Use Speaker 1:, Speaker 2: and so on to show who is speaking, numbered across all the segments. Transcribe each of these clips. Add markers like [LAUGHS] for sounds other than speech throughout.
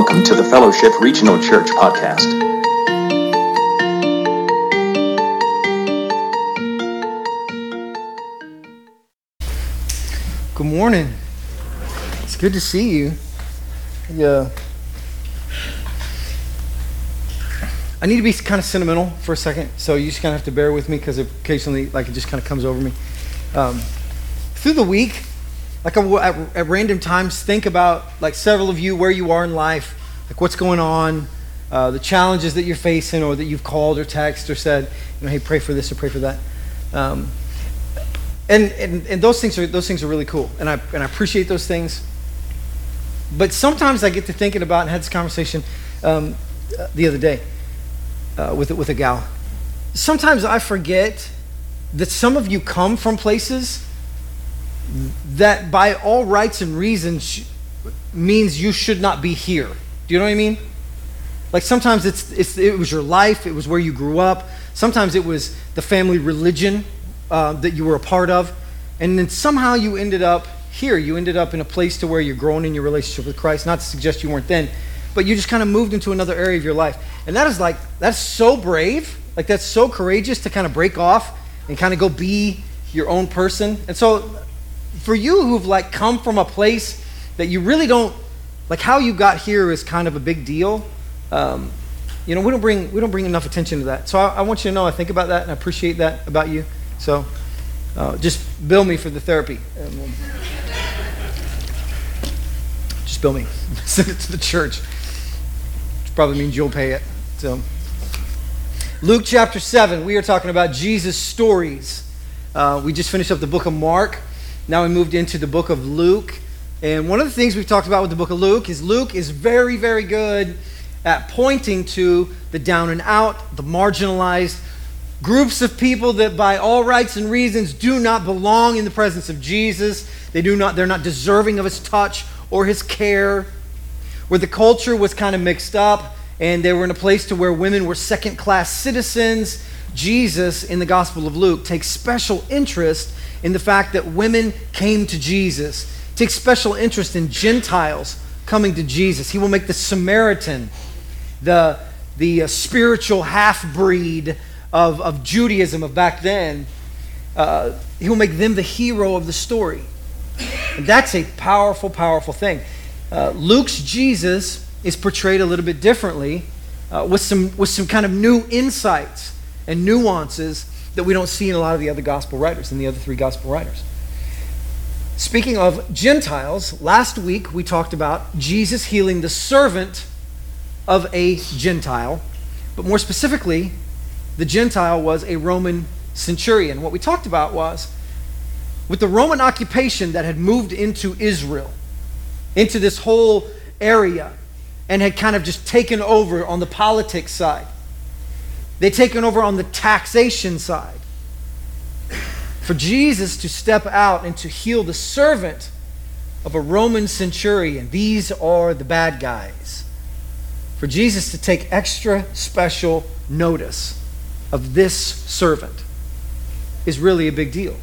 Speaker 1: Welcome to the Fellowship Regional Church podcast.
Speaker 2: Good morning. It's good to see you. Yeah. I need to be kind of sentimental for a second, so you just kind of have to bear with me because occasionally, like, it just kind of comes over me. Um, through the week, like at, at random times think about like several of you where you are in life, like what's going on, uh, the challenges that you're facing, or that you've called or texted or said, you know, hey, pray for this or pray for that. Um, and, and, and those things are those things are really cool, and I and I appreciate those things. But sometimes I get to thinking about and had this conversation um, the other day uh, with with a gal. Sometimes I forget that some of you come from places that by all rights and reasons means you should not be here. Do you know what I mean? Like sometimes it's, it's it was your life, it was where you grew up. Sometimes it was the family religion uh, that you were a part of, and then somehow you ended up here. You ended up in a place to where you're growing in your relationship with Christ. Not to suggest you weren't then, but you just kind of moved into another area of your life, and that is like that's so brave. Like that's so courageous to kind of break off and kind of go be your own person. And so for you who've like come from a place that you really don't like how you got here is kind of a big deal. Um, you know we don't bring we don't bring enough attention to that. So I, I, want you to know i think about that and i appreciate that about you. So uh, just bill me for the therapy. We'll, [LAUGHS] just bill me. [LAUGHS] Send it to the church. Which probably means you'll pay it so. Luke chapter 7 we are talking about jesus stories. Uh, we just finished up the book of mark now we moved into the book of Luke. And one of the things we've talked about with the book of Luke is Luke is very, very good at pointing to the down and out, the marginalized, groups of people that by all rights and reasons do not belong in the presence of Jesus. They do not, they're not deserving of his touch or his care. Where the culture was kind of mixed up and they were in a place to where women were second class citizens. Jesus in the Gospel of Luke takes special interest in the fact that women came to Jesus, takes special interest in Gentiles coming to Jesus. He will make the Samaritan the, the uh, spiritual half breed of, of Judaism of back then. Uh, he will make them the hero of the story. And that's a powerful, powerful thing. Uh, Luke's Jesus is portrayed a little bit differently uh, with, some, with some kind of new insights and nuances that we don't see in a lot of the other gospel writers, in the other three gospel writers. Speaking of Gentiles, last week we talked about Jesus healing the servant of a Gentile, but more specifically, the Gentile was a Roman centurion. What we talked about was with the Roman occupation that had moved into Israel, into this whole area, and had kind of just taken over on the politics side They'd taken over on the taxation side. For Jesus to step out and to heal the servant of a Roman centurion, these are the bad guys. For Jesus to take extra special notice of this servant is really a big deal.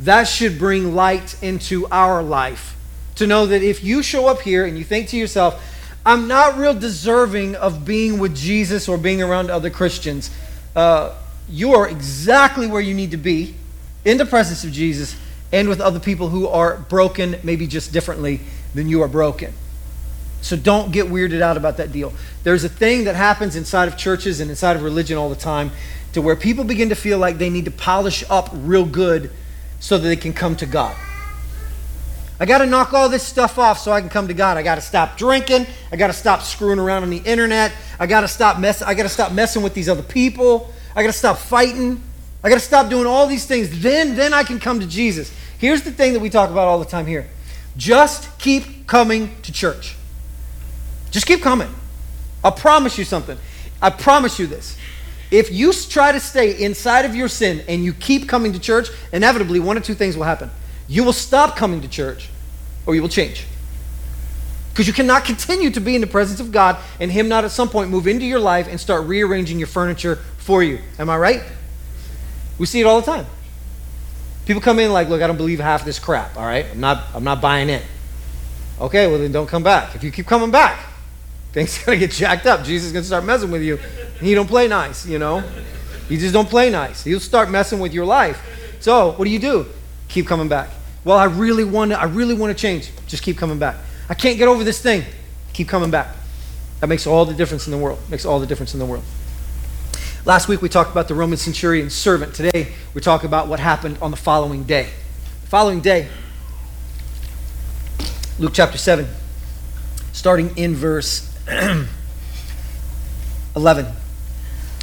Speaker 2: That should bring light into our life. To know that if you show up here and you think to yourself, I'm not real deserving of being with Jesus or being around other Christians. Uh, you are exactly where you need to be in the presence of Jesus and with other people who are broken, maybe just differently than you are broken. So don't get weirded out about that deal. There's a thing that happens inside of churches and inside of religion all the time to where people begin to feel like they need to polish up real good so that they can come to God. I got to knock all this stuff off so I can come to God. I got to stop drinking. I got to stop screwing around on the internet. I got to stop mess. I got to stop messing with these other people. I got to stop fighting. I got to stop doing all these things. Then, then I can come to Jesus. Here's the thing that we talk about all the time here. Just keep coming to church. Just keep coming. I'll promise you something. I promise you this. If you try to stay inside of your sin and you keep coming to church, inevitably one of two things will happen. You will stop coming to church, or you will change. Because you cannot continue to be in the presence of God and Him not at some point move into your life and start rearranging your furniture for you. Am I right? We see it all the time. People come in like, look, I don't believe half this crap, all right? I'm not, I'm not buying in. Okay, well then don't come back. If you keep coming back, things are going to get jacked up. Jesus is going to start messing with you. And you don't play nice, you know? You just don't play nice. He'll start messing with your life. So, what do you do? Keep coming back. Well, I really want to I really want to change. Just keep coming back. I can't get over this thing. Keep coming back. That makes all the difference in the world. Makes all the difference in the world. Last week we talked about the Roman centurion servant. Today we talk about what happened on the following day. The following day, Luke chapter 7, starting in verse [CLEARS THROAT] 11. I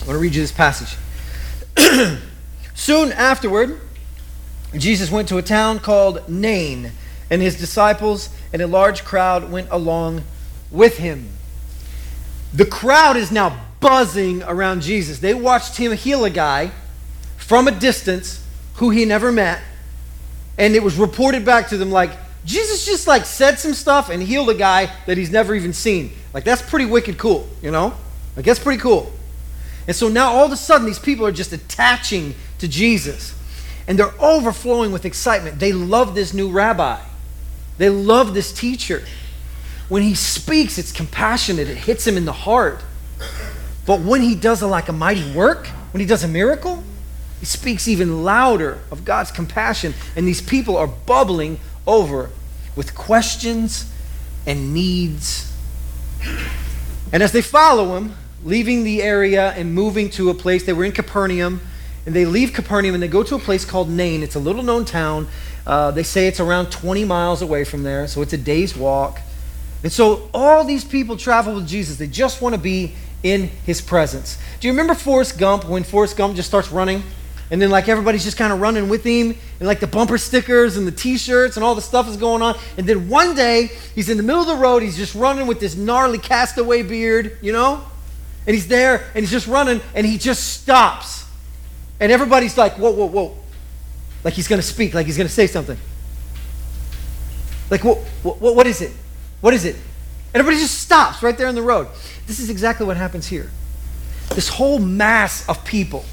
Speaker 2: want to read you this passage. [CLEARS THROAT] Soon afterward, Jesus went to a town called Nain, and his disciples and a large crowd went along with him. The crowd is now buzzing around Jesus. They watched him heal a guy from a distance who he never met, and it was reported back to them like Jesus just like said some stuff and healed a guy that he's never even seen. Like that's pretty wicked cool, you know? Like that's pretty cool. And so now all of a sudden these people are just attaching to Jesus. And they're overflowing with excitement. They love this new rabbi. They love this teacher. When he speaks, it's compassionate. It hits him in the heart. But when he does a, like a mighty work, when he does a miracle, he speaks even louder of God's compassion. And these people are bubbling over with questions and needs. And as they follow him, leaving the area and moving to a place, they were in Capernaum, and they leave Capernaum and they go to a place called Nain. It's a little known town. Uh, they say it's around 20 miles away from there, so it's a day's walk. And so all these people travel with Jesus. They just want to be in his presence. Do you remember Forrest Gump when Forrest Gump just starts running? And then, like, everybody's just kind of running with him, and like the bumper stickers and the t shirts and all the stuff is going on. And then one day, he's in the middle of the road, he's just running with this gnarly castaway beard, you know? And he's there, and he's just running, and he just stops. And everybody's like, whoa, whoa, whoa. Like he's going to speak, like he's going to say something. Like, what, what, is it? What is it? Everybody just stops right there in the road. This is exactly what happens here. This whole mass of people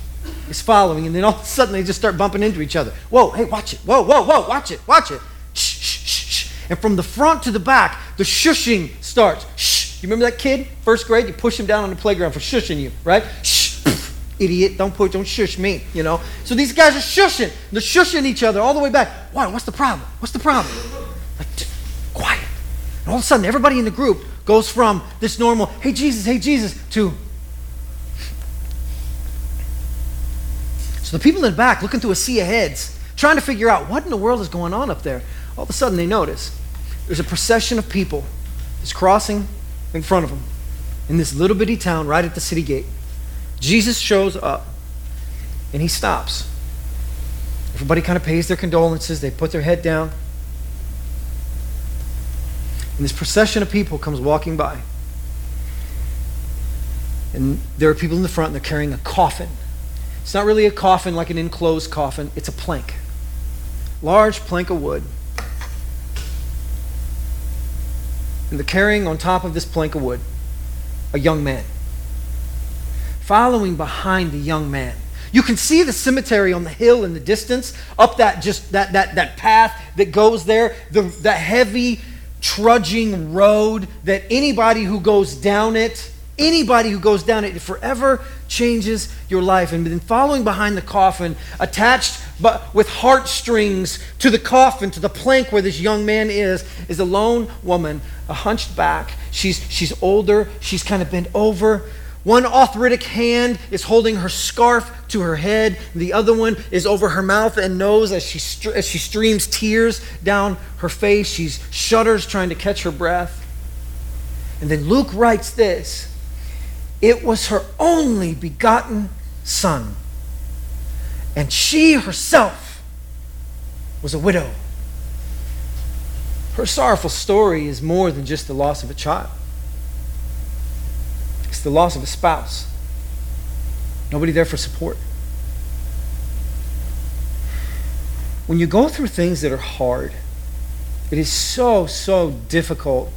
Speaker 2: is following, and then all of a sudden they just start bumping into each other. Whoa, hey, watch it. Whoa, whoa, whoa, watch it, watch it. Shh, shh, shh, shh. And from the front to the back, the shushing starts. Shh. You remember that kid, first grade? You push him down on the playground for shushing you, right? Shh, idiot. Don't push, don't shush me, you know? So these guys are shushing. They're shushing each other all the way back. Why? What's the problem? What's the problem? Like, quiet. And all of a sudden, everybody in the group goes from this normal, hey, Jesus, hey, Jesus, to, So the people in the back looking through a sea of heads, trying to figure out what in the world is going on up there. All of a sudden they notice there's a procession of people that's crossing in front of them in this little bitty town right at the city gate. Jesus shows up and he stops. Everybody kind of pays their condolences. They put their head down. And this procession of people comes walking by. And there are people in the front and they're carrying a coffin it's not really a coffin like an enclosed coffin, it's a plank. Large plank of wood. And they're carrying on top of this plank of wood a young man. Following behind the young man. You can see the cemetery on the hill in the distance, up that just that that that path that goes there, the the heavy trudging road that anybody who goes down it Anybody who goes down it, it forever changes your life. And then following behind the coffin, attached but with heartstrings to the coffin, to the plank where this young man is, is a lone woman, a hunched back. She's, she's older, she's kind of bent over. One arthritic hand is holding her scarf to her head. The other one is over her mouth and nose as she, as she streams tears down her face. She shudders trying to catch her breath. And then Luke writes this it was her only begotten son. And she herself was a widow. Her sorrowful story is more than just the loss of a child, it's the loss of a spouse. Nobody there for support. When you go through things that are hard, it is so, so difficult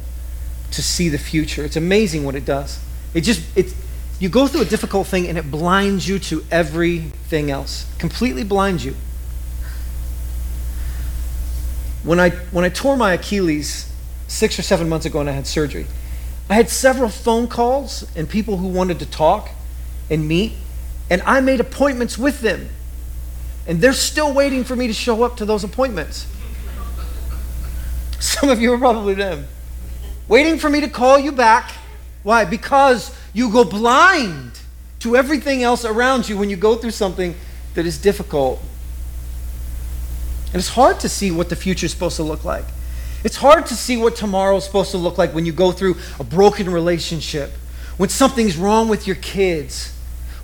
Speaker 2: to see the future. It's amazing what it does. It just, it's, you go through a difficult thing and it blinds you to everything else. Completely blinds you. When I, when I tore my Achilles six or seven months ago and I had surgery, I had several phone calls and people who wanted to talk and meet, and I made appointments with them. And they're still waiting for me to show up to those appointments. [LAUGHS] Some of you are probably them. Waiting for me to call you back. Why? Because you go blind to everything else around you when you go through something that is difficult. And it's hard to see what the future is supposed to look like. It's hard to see what tomorrow is supposed to look like when you go through a broken relationship, when something's wrong with your kids,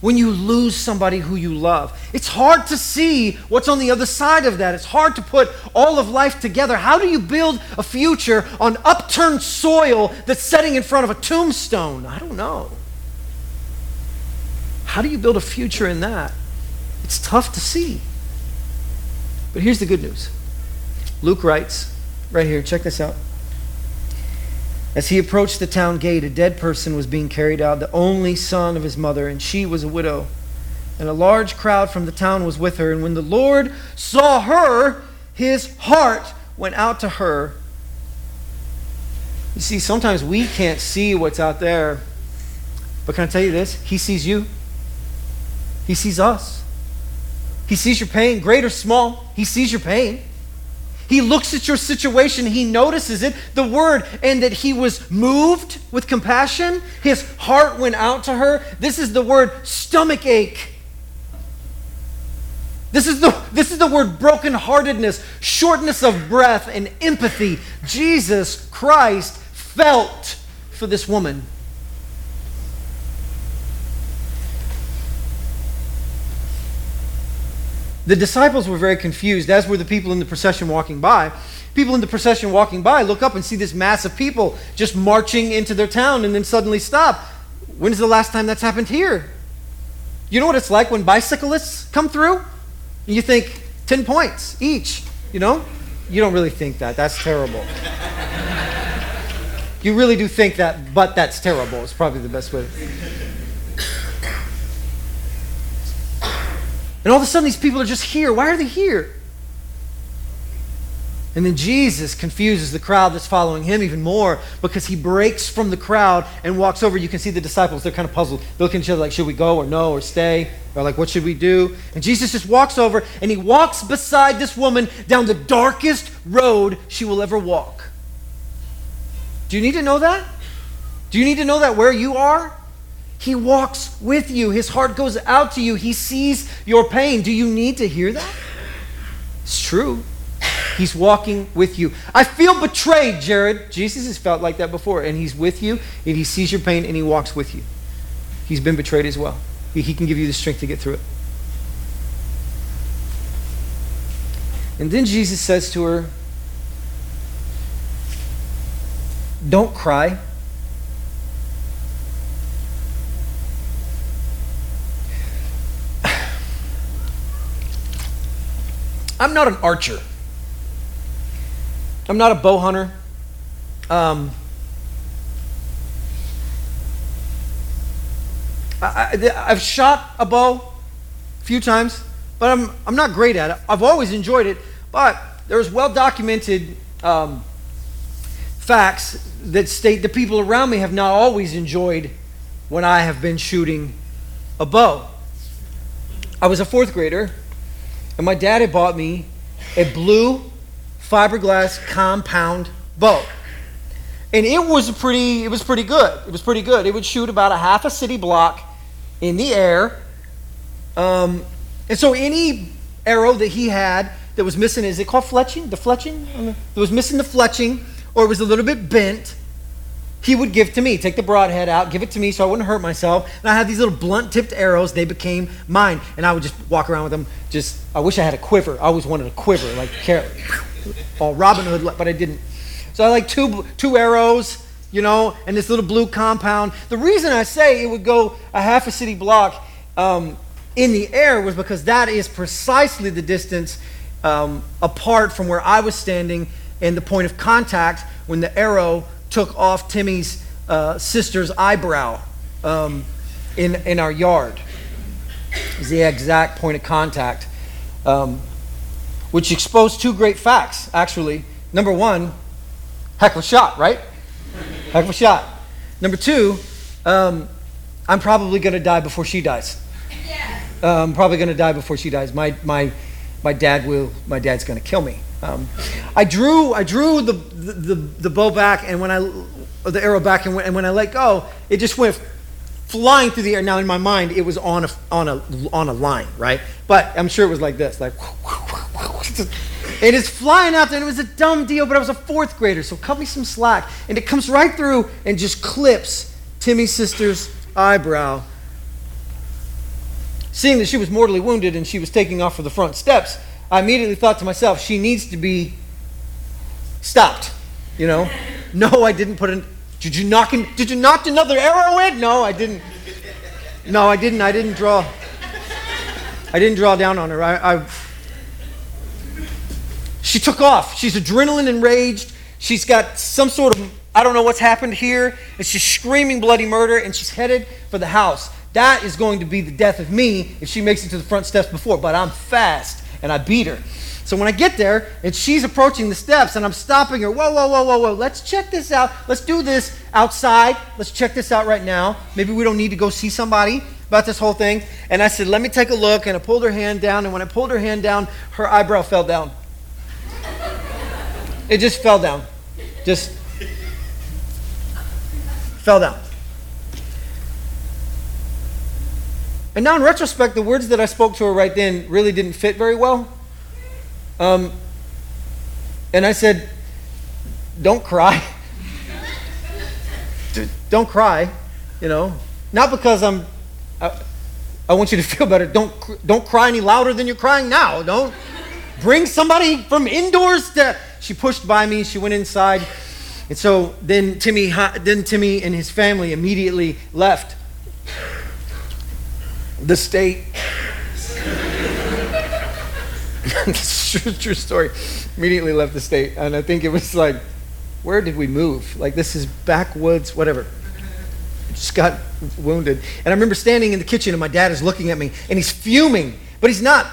Speaker 2: when you lose somebody who you love. It's hard to see what's on the other side of that. It's hard to put all of life together. How do you build a future on upturned soil that's setting in front of a tombstone? I don't know. How do you build a future in that? It's tough to see. But here's the good news Luke writes, right here, check this out. As he approached the town gate, a dead person was being carried out, the only son of his mother, and she was a widow. And a large crowd from the town was with her. And when the Lord saw her, his heart went out to her. You see, sometimes we can't see what's out there. But can I tell you this? He sees you, He sees us. He sees your pain, great or small. He sees your pain. He looks at your situation, he notices it, the word, and that he was moved with compassion. His heart went out to her. This is the word stomach ache. This is the, this is the word brokenheartedness, shortness of breath, and empathy. Jesus Christ felt for this woman. The disciples were very confused, as were the people in the procession walking by. People in the procession walking by look up and see this mass of people just marching into their town and then suddenly stop. When is the last time that's happened here? You know what it's like when bicyclists come through? And you think 10 points each, you know? You don't really think that. That's terrible. [LAUGHS] you really do think that, but that's terrible. It's probably the best way. And all of a sudden, these people are just here. Why are they here? And then Jesus confuses the crowd that's following him even more because he breaks from the crowd and walks over. You can see the disciples, they're kind of puzzled. They look at each other like, should we go or no or stay? Or like, what should we do? And Jesus just walks over and he walks beside this woman down the darkest road she will ever walk. Do you need to know that? Do you need to know that where you are? He walks with you. His heart goes out to you. He sees your pain. Do you need to hear that? It's true. He's walking with you. I feel betrayed, Jared. Jesus has felt like that before, and he's with you, and he sees your pain, and he walks with you. He's been betrayed as well. He, he can give you the strength to get through it. And then Jesus says to her, Don't cry. I'm not an archer. I'm not a bow hunter. Um, I, have shot a bow a few times, but I'm, I'm not great at it. I've always enjoyed it, but there's well documented um, facts that state the people around me have not always enjoyed when I have been shooting a bow. I was a fourth grader and my dad had bought me a blue fiberglass compound bow. And it was pretty it was pretty good. It was pretty good. It would shoot about a half a city block in the air. Um, and so any arrow that he had that was missing, is it called fletching? The fletching? That was missing the fletching, or it was a little bit bent, he would give to me. Take the broadhead out, give it to me so I wouldn't hurt myself. And I had these little blunt tipped arrows. They became mine. And I would just walk around with them. Just, I wish I had a quiver. I always wanted a quiver, like all Robin Hood, but I didn't. So I like two, two arrows, you know, and this little blue compound. The reason I say it would go a half a city block um, in the air was because that is precisely the distance um, apart from where I was standing and the point of contact when the arrow took off Timmy's uh, sister's eyebrow um, in, in our yard. Is the exact point of contact, um, which exposed two great facts, actually. Number one, heck of a shot, right? Heck of a shot. Number two, um, I'm probably going to die before she dies. Uh, I'm probably going to die before she dies. My, my, my dad will. My dad's going to kill me. Um, I drew I drew the, the, the bow back, and when I the arrow back, and when, and when I let go, it just went flying through the air. Now in my mind, it was on a on a on a line, right? But I'm sure it was like this, like. [LAUGHS] It is flying out there, and it was a dumb deal, but I was a fourth grader, so cut me some slack. And it comes right through and just clips Timmy's sister's eyebrow. Seeing that she was mortally wounded and she was taking off for the front steps, I immediately thought to myself, she needs to be stopped. You know? No, I didn't put an. Did you nock in, Did you nock another arrow in? No, I didn't. No, I didn't. I didn't draw. I didn't draw down on her. I, I she took off. She's adrenaline enraged. She's got some sort of, I don't know what's happened here. And she's screaming bloody murder and she's headed for the house. That is going to be the death of me if she makes it to the front steps before. But I'm fast and I beat her. So when I get there and she's approaching the steps and I'm stopping her, whoa, whoa, whoa, whoa, whoa, let's check this out. Let's do this outside. Let's check this out right now. Maybe we don't need to go see somebody about this whole thing. And I said, let me take a look. And I pulled her hand down. And when I pulled her hand down, her eyebrow fell down. It just fell down. Just fell down. And now, in retrospect, the words that I spoke to her right then really didn't fit very well. Um, and I said, Don't cry. [LAUGHS] Don't cry, you know. Not because I'm, I, I want you to [LAUGHS] feel better. Don't, don't cry any louder than you're crying now. Don't bring somebody from indoors to she pushed by me. She went inside. And so then Timmy, then Timmy and his family immediately left the state. [LAUGHS] true, true story. Immediately left the state. And I think it was like, where did we move? Like, this is backwoods, whatever. Just got wounded. And I remember standing in the kitchen and my dad is looking at me and he's fuming, but he's not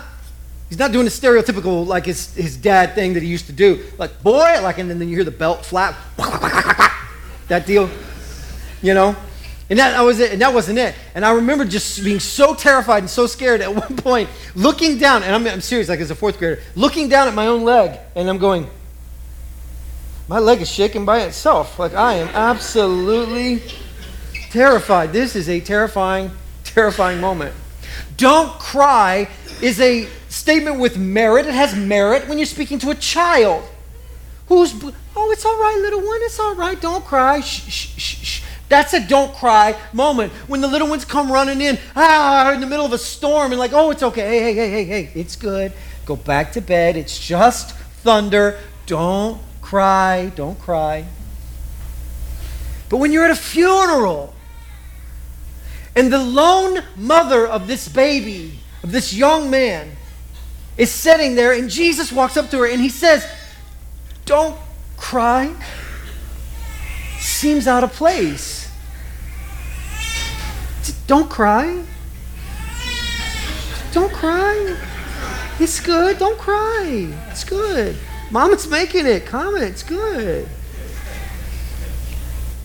Speaker 2: He's not doing the stereotypical, like his, his dad thing that he used to do. Like, boy, like, and then you hear the belt flap. [LAUGHS] that deal, you know? And that, that was it. And that wasn't it. And I remember just being so terrified and so scared at [LAUGHS] one point, looking down, and I'm, I'm serious, like as a fourth grader, looking down at my own leg, and I'm going, my leg is shaking by itself. Like, I am absolutely terrified. This is a terrifying, terrifying moment. Don't cry is a statement with merit. It has merit when you're speaking to a child who's, oh, it's all right, little one, it's all right, don't cry. Shh, shh, shh, shh. That's a don't cry moment. When the little ones come running in, ah, in the middle of a storm, and like, oh, it's okay. Hey, hey, hey, hey, hey, it's good. Go back to bed. It's just thunder. Don't cry. Don't cry. But when you're at a funeral, and the lone mother of this baby, of this young man, is sitting there, and Jesus walks up to her and he says, Don't cry. Seems out of place. Don't cry. Don't cry. It's good. Don't cry. It's good. Mama's making it. Come, it's good.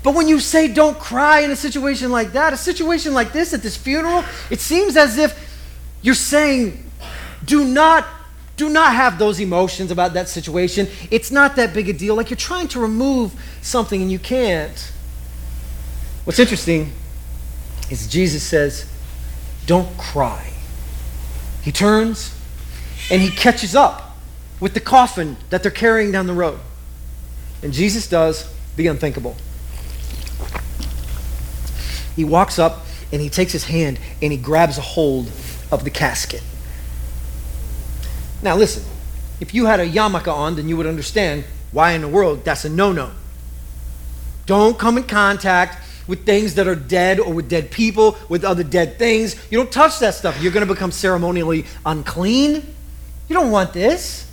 Speaker 2: But when you say don't cry in a situation like that, a situation like this at this funeral, it seems as if you're saying do not do not have those emotions about that situation. It's not that big a deal. Like you're trying to remove something and you can't. What's interesting is Jesus says, Don't cry. He turns and he catches up with the coffin that they're carrying down the road. And Jesus does the unthinkable. He walks up and he takes his hand and he grabs a hold of the casket. Now, listen, if you had a yarmulke on, then you would understand why in the world that's a no no. Don't come in contact with things that are dead or with dead people, with other dead things. You don't touch that stuff. You're going to become ceremonially unclean. You don't want this.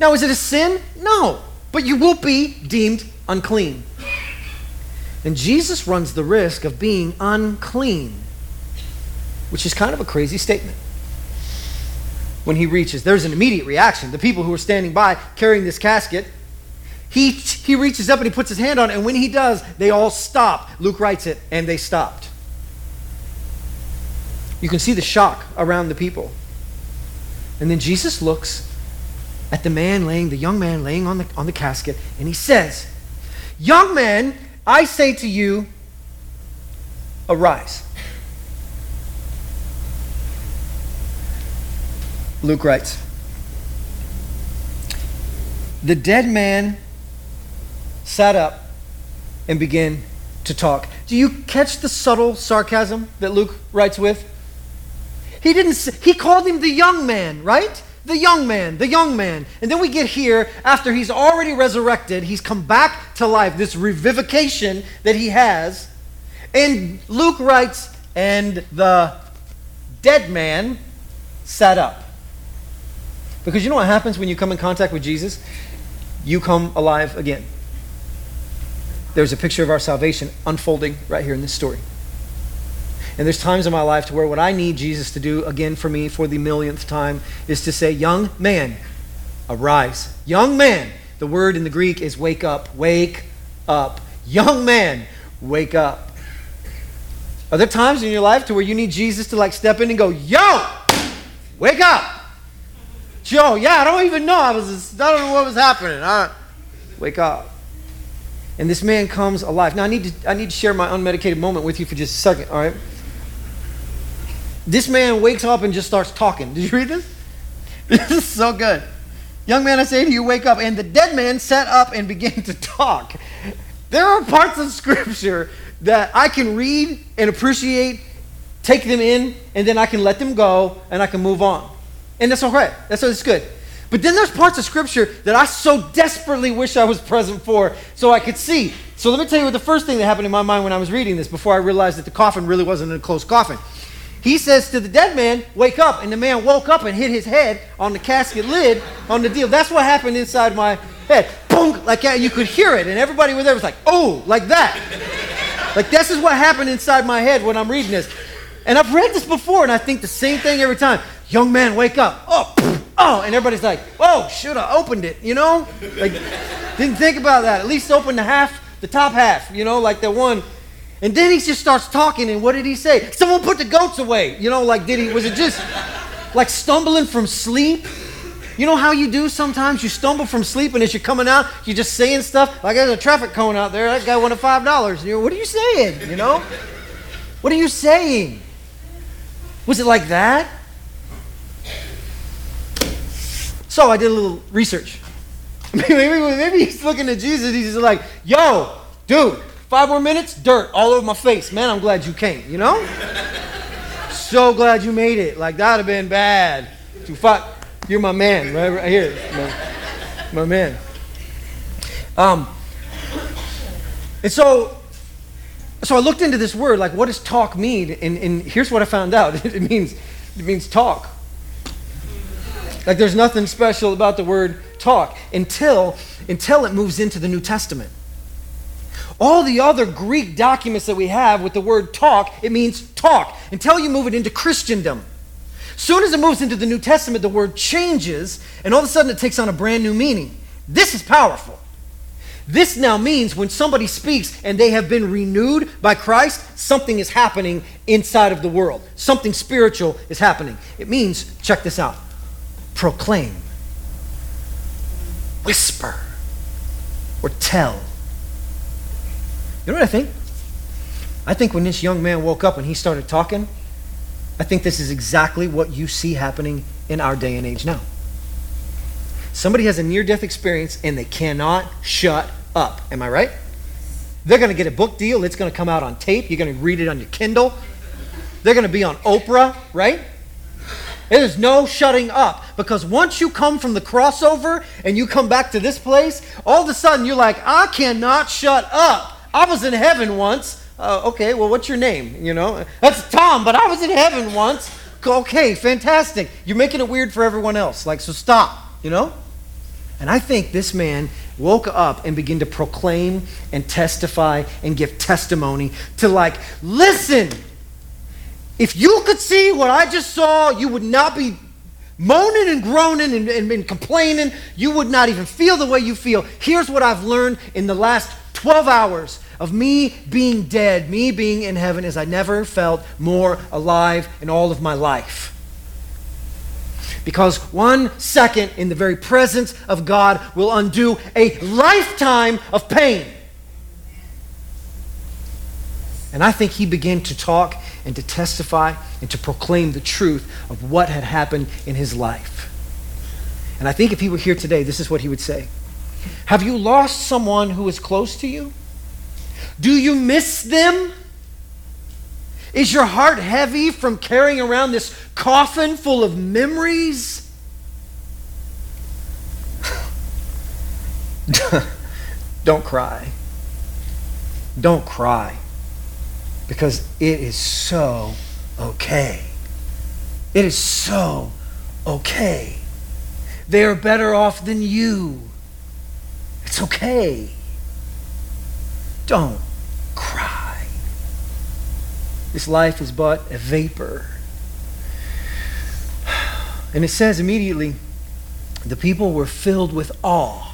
Speaker 2: Now, is it a sin? No. But you will be deemed unclean. And Jesus runs the risk of being unclean, which is kind of a crazy statement when he reaches. There's an immediate reaction. The people who are standing by carrying this casket he, he reaches up and he puts his hand on it, and when he does, they all stop. Luke writes it, and they stopped. You can see the shock around the people. And then Jesus looks at the man laying, the young man laying on the, on the casket, and he says, Young man, I say to you, arise. Luke writes, The dead man sat up and began to talk. Do you catch the subtle sarcasm that Luke writes with? He didn't he called him the young man, right? The young man, the young man. And then we get here after he's already resurrected, he's come back to life, this revivification that he has. And Luke writes, and the dead man sat up. Because you know what happens when you come in contact with Jesus? You come alive again there's a picture of our salvation unfolding right here in this story. And there's times in my life to where what I need Jesus to do again for me for the millionth time is to say, Young man, arise. Young man. The word in the Greek is wake up. Wake up. Young man, wake up. Are there times in your life to where you need Jesus to like step in and go, Yo, wake up? Joe, yeah, I don't even know. I was, just, I don't know what was happening. I, wake up and this man comes alive. Now I need to I need to share my unmedicated moment with you for just a second, all right? This man wakes up and just starts talking. Did you read this? [LAUGHS] This is so good. Young man, I say to you, wake up. And the dead man sat up and began to talk. There are parts of Scripture that I can read and appreciate, take them in, and then I can let them go and I can move on. And that's all right. That's, all. that's good. But then there's parts of Scripture that I so desperately wish I was present for so I could see. So let me tell you what the first thing that happened in my mind when I was reading this before I realized that the coffin really wasn't a closed coffin. He says to the dead man, Wake up. And the man woke up and hit his head on the casket lid on the deal. That's what happened inside my head. Boom! Like. You could hear it. And everybody was there was like, Oh, like that. like this is what happened inside my head when I'm reading this. And I've read this before and I think the same thing every time. Young man, wake up. Oh, oh, and everybody's like, oh, should have opened it, you know? Like, didn't think about that. At least open the half, the top half, you know, like the one. And then he just starts talking, and what did he say? Someone put the goats away. You know, like, did he, was it just like stumbling from sleep? You know how you do sometimes? You stumble from sleep, and as you're coming out, you're just saying stuff. Like, there's a traffic cone out there. That guy wanted $5. And you're, what are you saying? You know? What are you saying? Was it like that? So I did a little research. [LAUGHS] maybe, maybe he's looking at Jesus. He's like, yo, dude, five more minutes, dirt all over my face. Man, I'm glad you came, you know? [LAUGHS] so glad you made it. Like, that would have been bad. You fuck, you're my man, right, right here. My, my man. Um, and so, so I looked into this word, like, what does talk mean? And, and here's what I found out. [LAUGHS] it means, it means talk. Like there's nothing special about the word talk until, until it moves into the New Testament. All the other Greek documents that we have with the word talk, it means talk until you move it into Christendom. Soon as it moves into the New Testament, the word changes, and all of a sudden it takes on a brand new meaning. This is powerful. This now means when somebody speaks and they have been renewed by Christ, something is happening inside of the world. Something spiritual is happening. It means, check this out proclaim, whisper, or tell. You know what I think? I think when this young man woke up and he started talking, I think this is exactly what you see happening in our day and age now. Somebody has a near death experience and they cannot shut up. Am I right? They're going to get a book deal. It's going to come out on tape. You're going to read it on your Kindle. They're going to be on Oprah, right? There's no shutting up because once you come from the crossover and you come back to this place, all of a sudden you're like, I cannot shut up. I was in heaven once. Uh, okay, well, what's your name? You know, that's Tom, but I was in heaven once. Okay, fantastic. You're making it weird for everyone else. Like, so stop, you know? And I think this man woke up and began to proclaim and testify and give testimony to, like, listen, if you could see what I just saw, you would not be moaning and groaning and, and, and complaining, you would not even feel the way you feel. Here's what I've learned in the last 12 hours of me being dead, me being in heaven, is I never felt more alive in all of my life. Because one second in the very presence of God will undo a lifetime of pain. And I think he began to talk and to testify and to proclaim the truth of what had happened in his life. And I think if he were here today, this is what he would say Have you lost someone who is close to you? Do you miss them? Is your heart heavy from carrying around this coffin full of memories? [LAUGHS] Don't cry. Don't cry. Because it is so okay. It is so okay. They are better off than you. It's okay. Don't cry. This life is but a vapor. And it says immediately, the people were filled with awe.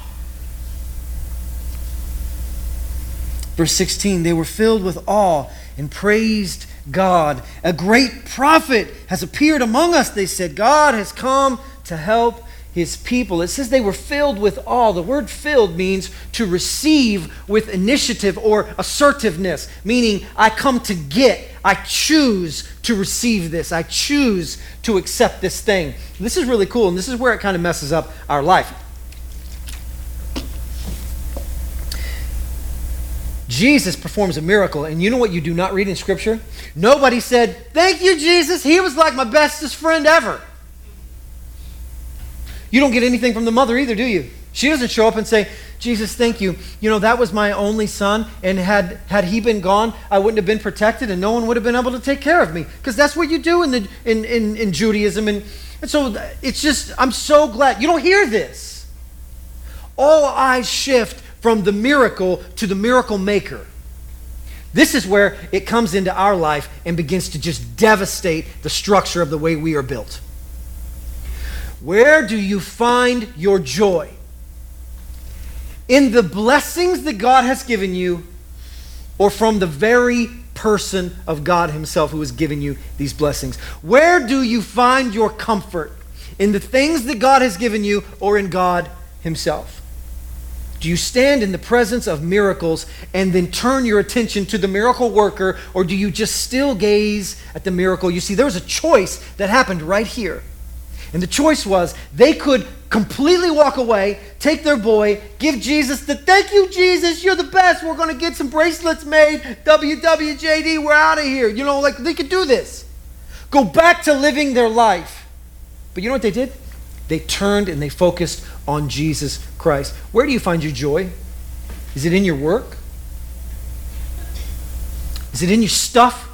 Speaker 2: Verse 16, they were filled with awe and praised God. A great prophet has appeared among us, they said. God has come to help his people. It says they were filled with awe. The word filled means to receive with initiative or assertiveness, meaning I come to get, I choose to receive this, I choose to accept this thing. This is really cool, and this is where it kind of messes up our life. Jesus performs a miracle, and you know what you do not read in Scripture? Nobody said, Thank you, Jesus. He was like my bestest friend ever. You don't get anything from the mother either, do you? She doesn't show up and say, Jesus, thank you. You know, that was my only son, and had, had he been gone, I wouldn't have been protected, and no one would have been able to take care of me. Because that's what you do in, the, in, in, in Judaism. And, and so it's just, I'm so glad. You don't hear this. All eyes shift from the miracle to the miracle maker. This is where it comes into our life and begins to just devastate the structure of the way we are built. Where do you find your joy? In the blessings that God has given you, or from the very person of God Himself who has given you these blessings? Where do you find your comfort? In the things that God has given you, or in God Himself? Do you stand in the presence of miracles and then turn your attention to the miracle worker, or do you just still gaze at the miracle? You see, there was a choice that happened right here. And the choice was they could completely walk away, take their boy, give Jesus the thank you, Jesus, you're the best. We're going to get some bracelets made. WWJD, we're out of here. You know, like they could do this. Go back to living their life. But you know what they did? They turned and they focused on Jesus Christ. Where do you find your joy? Is it in your work? Is it in your stuff?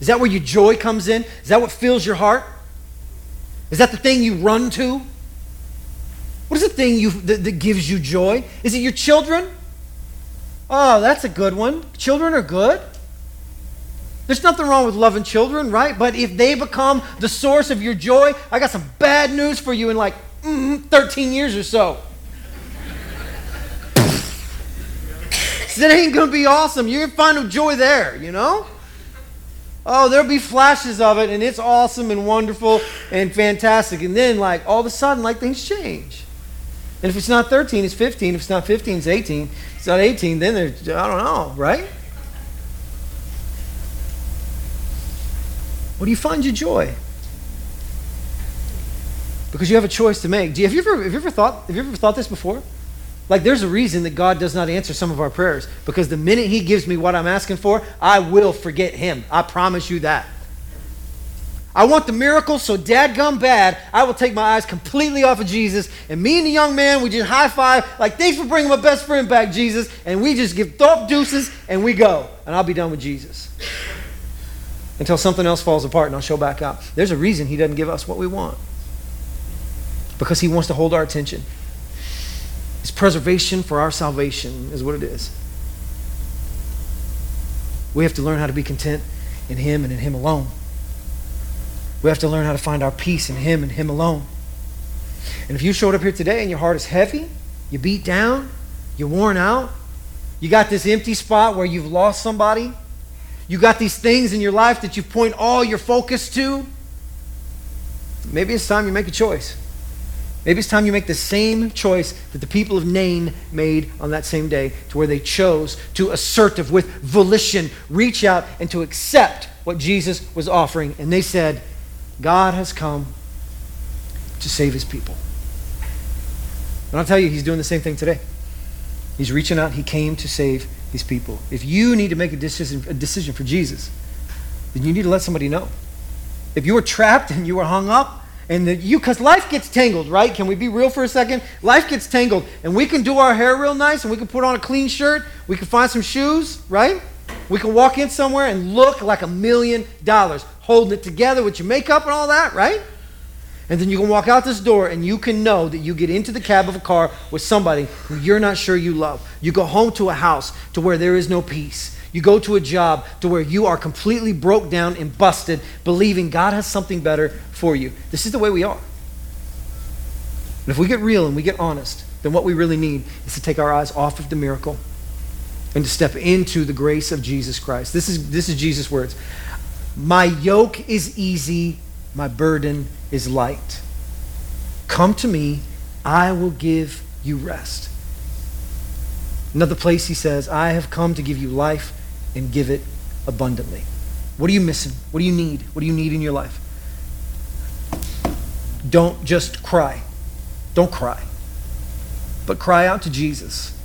Speaker 2: Is that where your joy comes in? Is that what fills your heart? Is that the thing you run to? What is the thing you, that, that gives you joy? Is it your children? Oh, that's a good one. Children are good. There's nothing wrong with loving children, right? But if they become the source of your joy, I got some bad news for you in like mm, 13 years or so. [LAUGHS] it ain't going to be awesome. You're going to find no joy there, you know? Oh, there'll be flashes of it, and it's awesome and wonderful and fantastic. And then, like, all of a sudden, like, things change. And if it's not 13, it's 15. If it's not 15, it's 18. If it's not 18, then there's, I don't know, right? What do you find your joy? Because you have a choice to make. Do you, have, you ever, have you ever thought have you ever thought this before? Like there's a reason that God does not answer some of our prayers. Because the minute He gives me what I'm asking for, I will forget Him. I promise you that. I want the miracle so dadgum bad, I will take my eyes completely off of Jesus. And me and the young man, we just high five, like, thanks for bringing my best friend back, Jesus. And we just give thump deuces and we go. And I'll be done with Jesus until something else falls apart and I'll show back up. There's a reason He doesn't give us what we want because He wants to hold our attention. It's preservation for our salvation, is what it is. We have to learn how to be content in Him and in Him alone. We have to learn how to find our peace in Him and Him alone. And if you showed up here today and your heart is heavy, you beat down, you're worn out, you got this empty spot where you've lost somebody, you got these things in your life that you point all your focus to, maybe it's time you make a choice. Maybe it's time you make the same choice that the people of Nain made on that same day, to where they chose to assertive, with volition, reach out and to accept what Jesus was offering. And they said, God has come to save his people. And I'll tell you, he's doing the same thing today. He's reaching out, he came to save his people. If you need to make a decision, a decision for Jesus, then you need to let somebody know. If you were trapped [LAUGHS] and you were hung up, and that you because life gets tangled right? Can we be real for a second? Life gets tangled and we can do our hair real nice and we can put on a clean shirt. We can find some shoes right? We can walk in somewhere and look like a million dollars holding it together with your makeup and all that right and then you can walk out this door and you can know that you get into the cab of a car with somebody who you're not sure you love you go home to a house to where there is no peace you go to a job to where you are completely broke down and busted, believing God has something better for you. This is the way we are. And if we get real and we get honest, then what we really need is to take our eyes off of the miracle and to step into the grace of Jesus Christ. This is, this is Jesus' words. My yoke is easy, my burden is light. Come to me, I will give you rest. Another place he says, I have come to give you life and give it abundantly. What are you missing? What do you need? What do you need in your life? Don't just cry. Don't cry. But cry out to Jesus.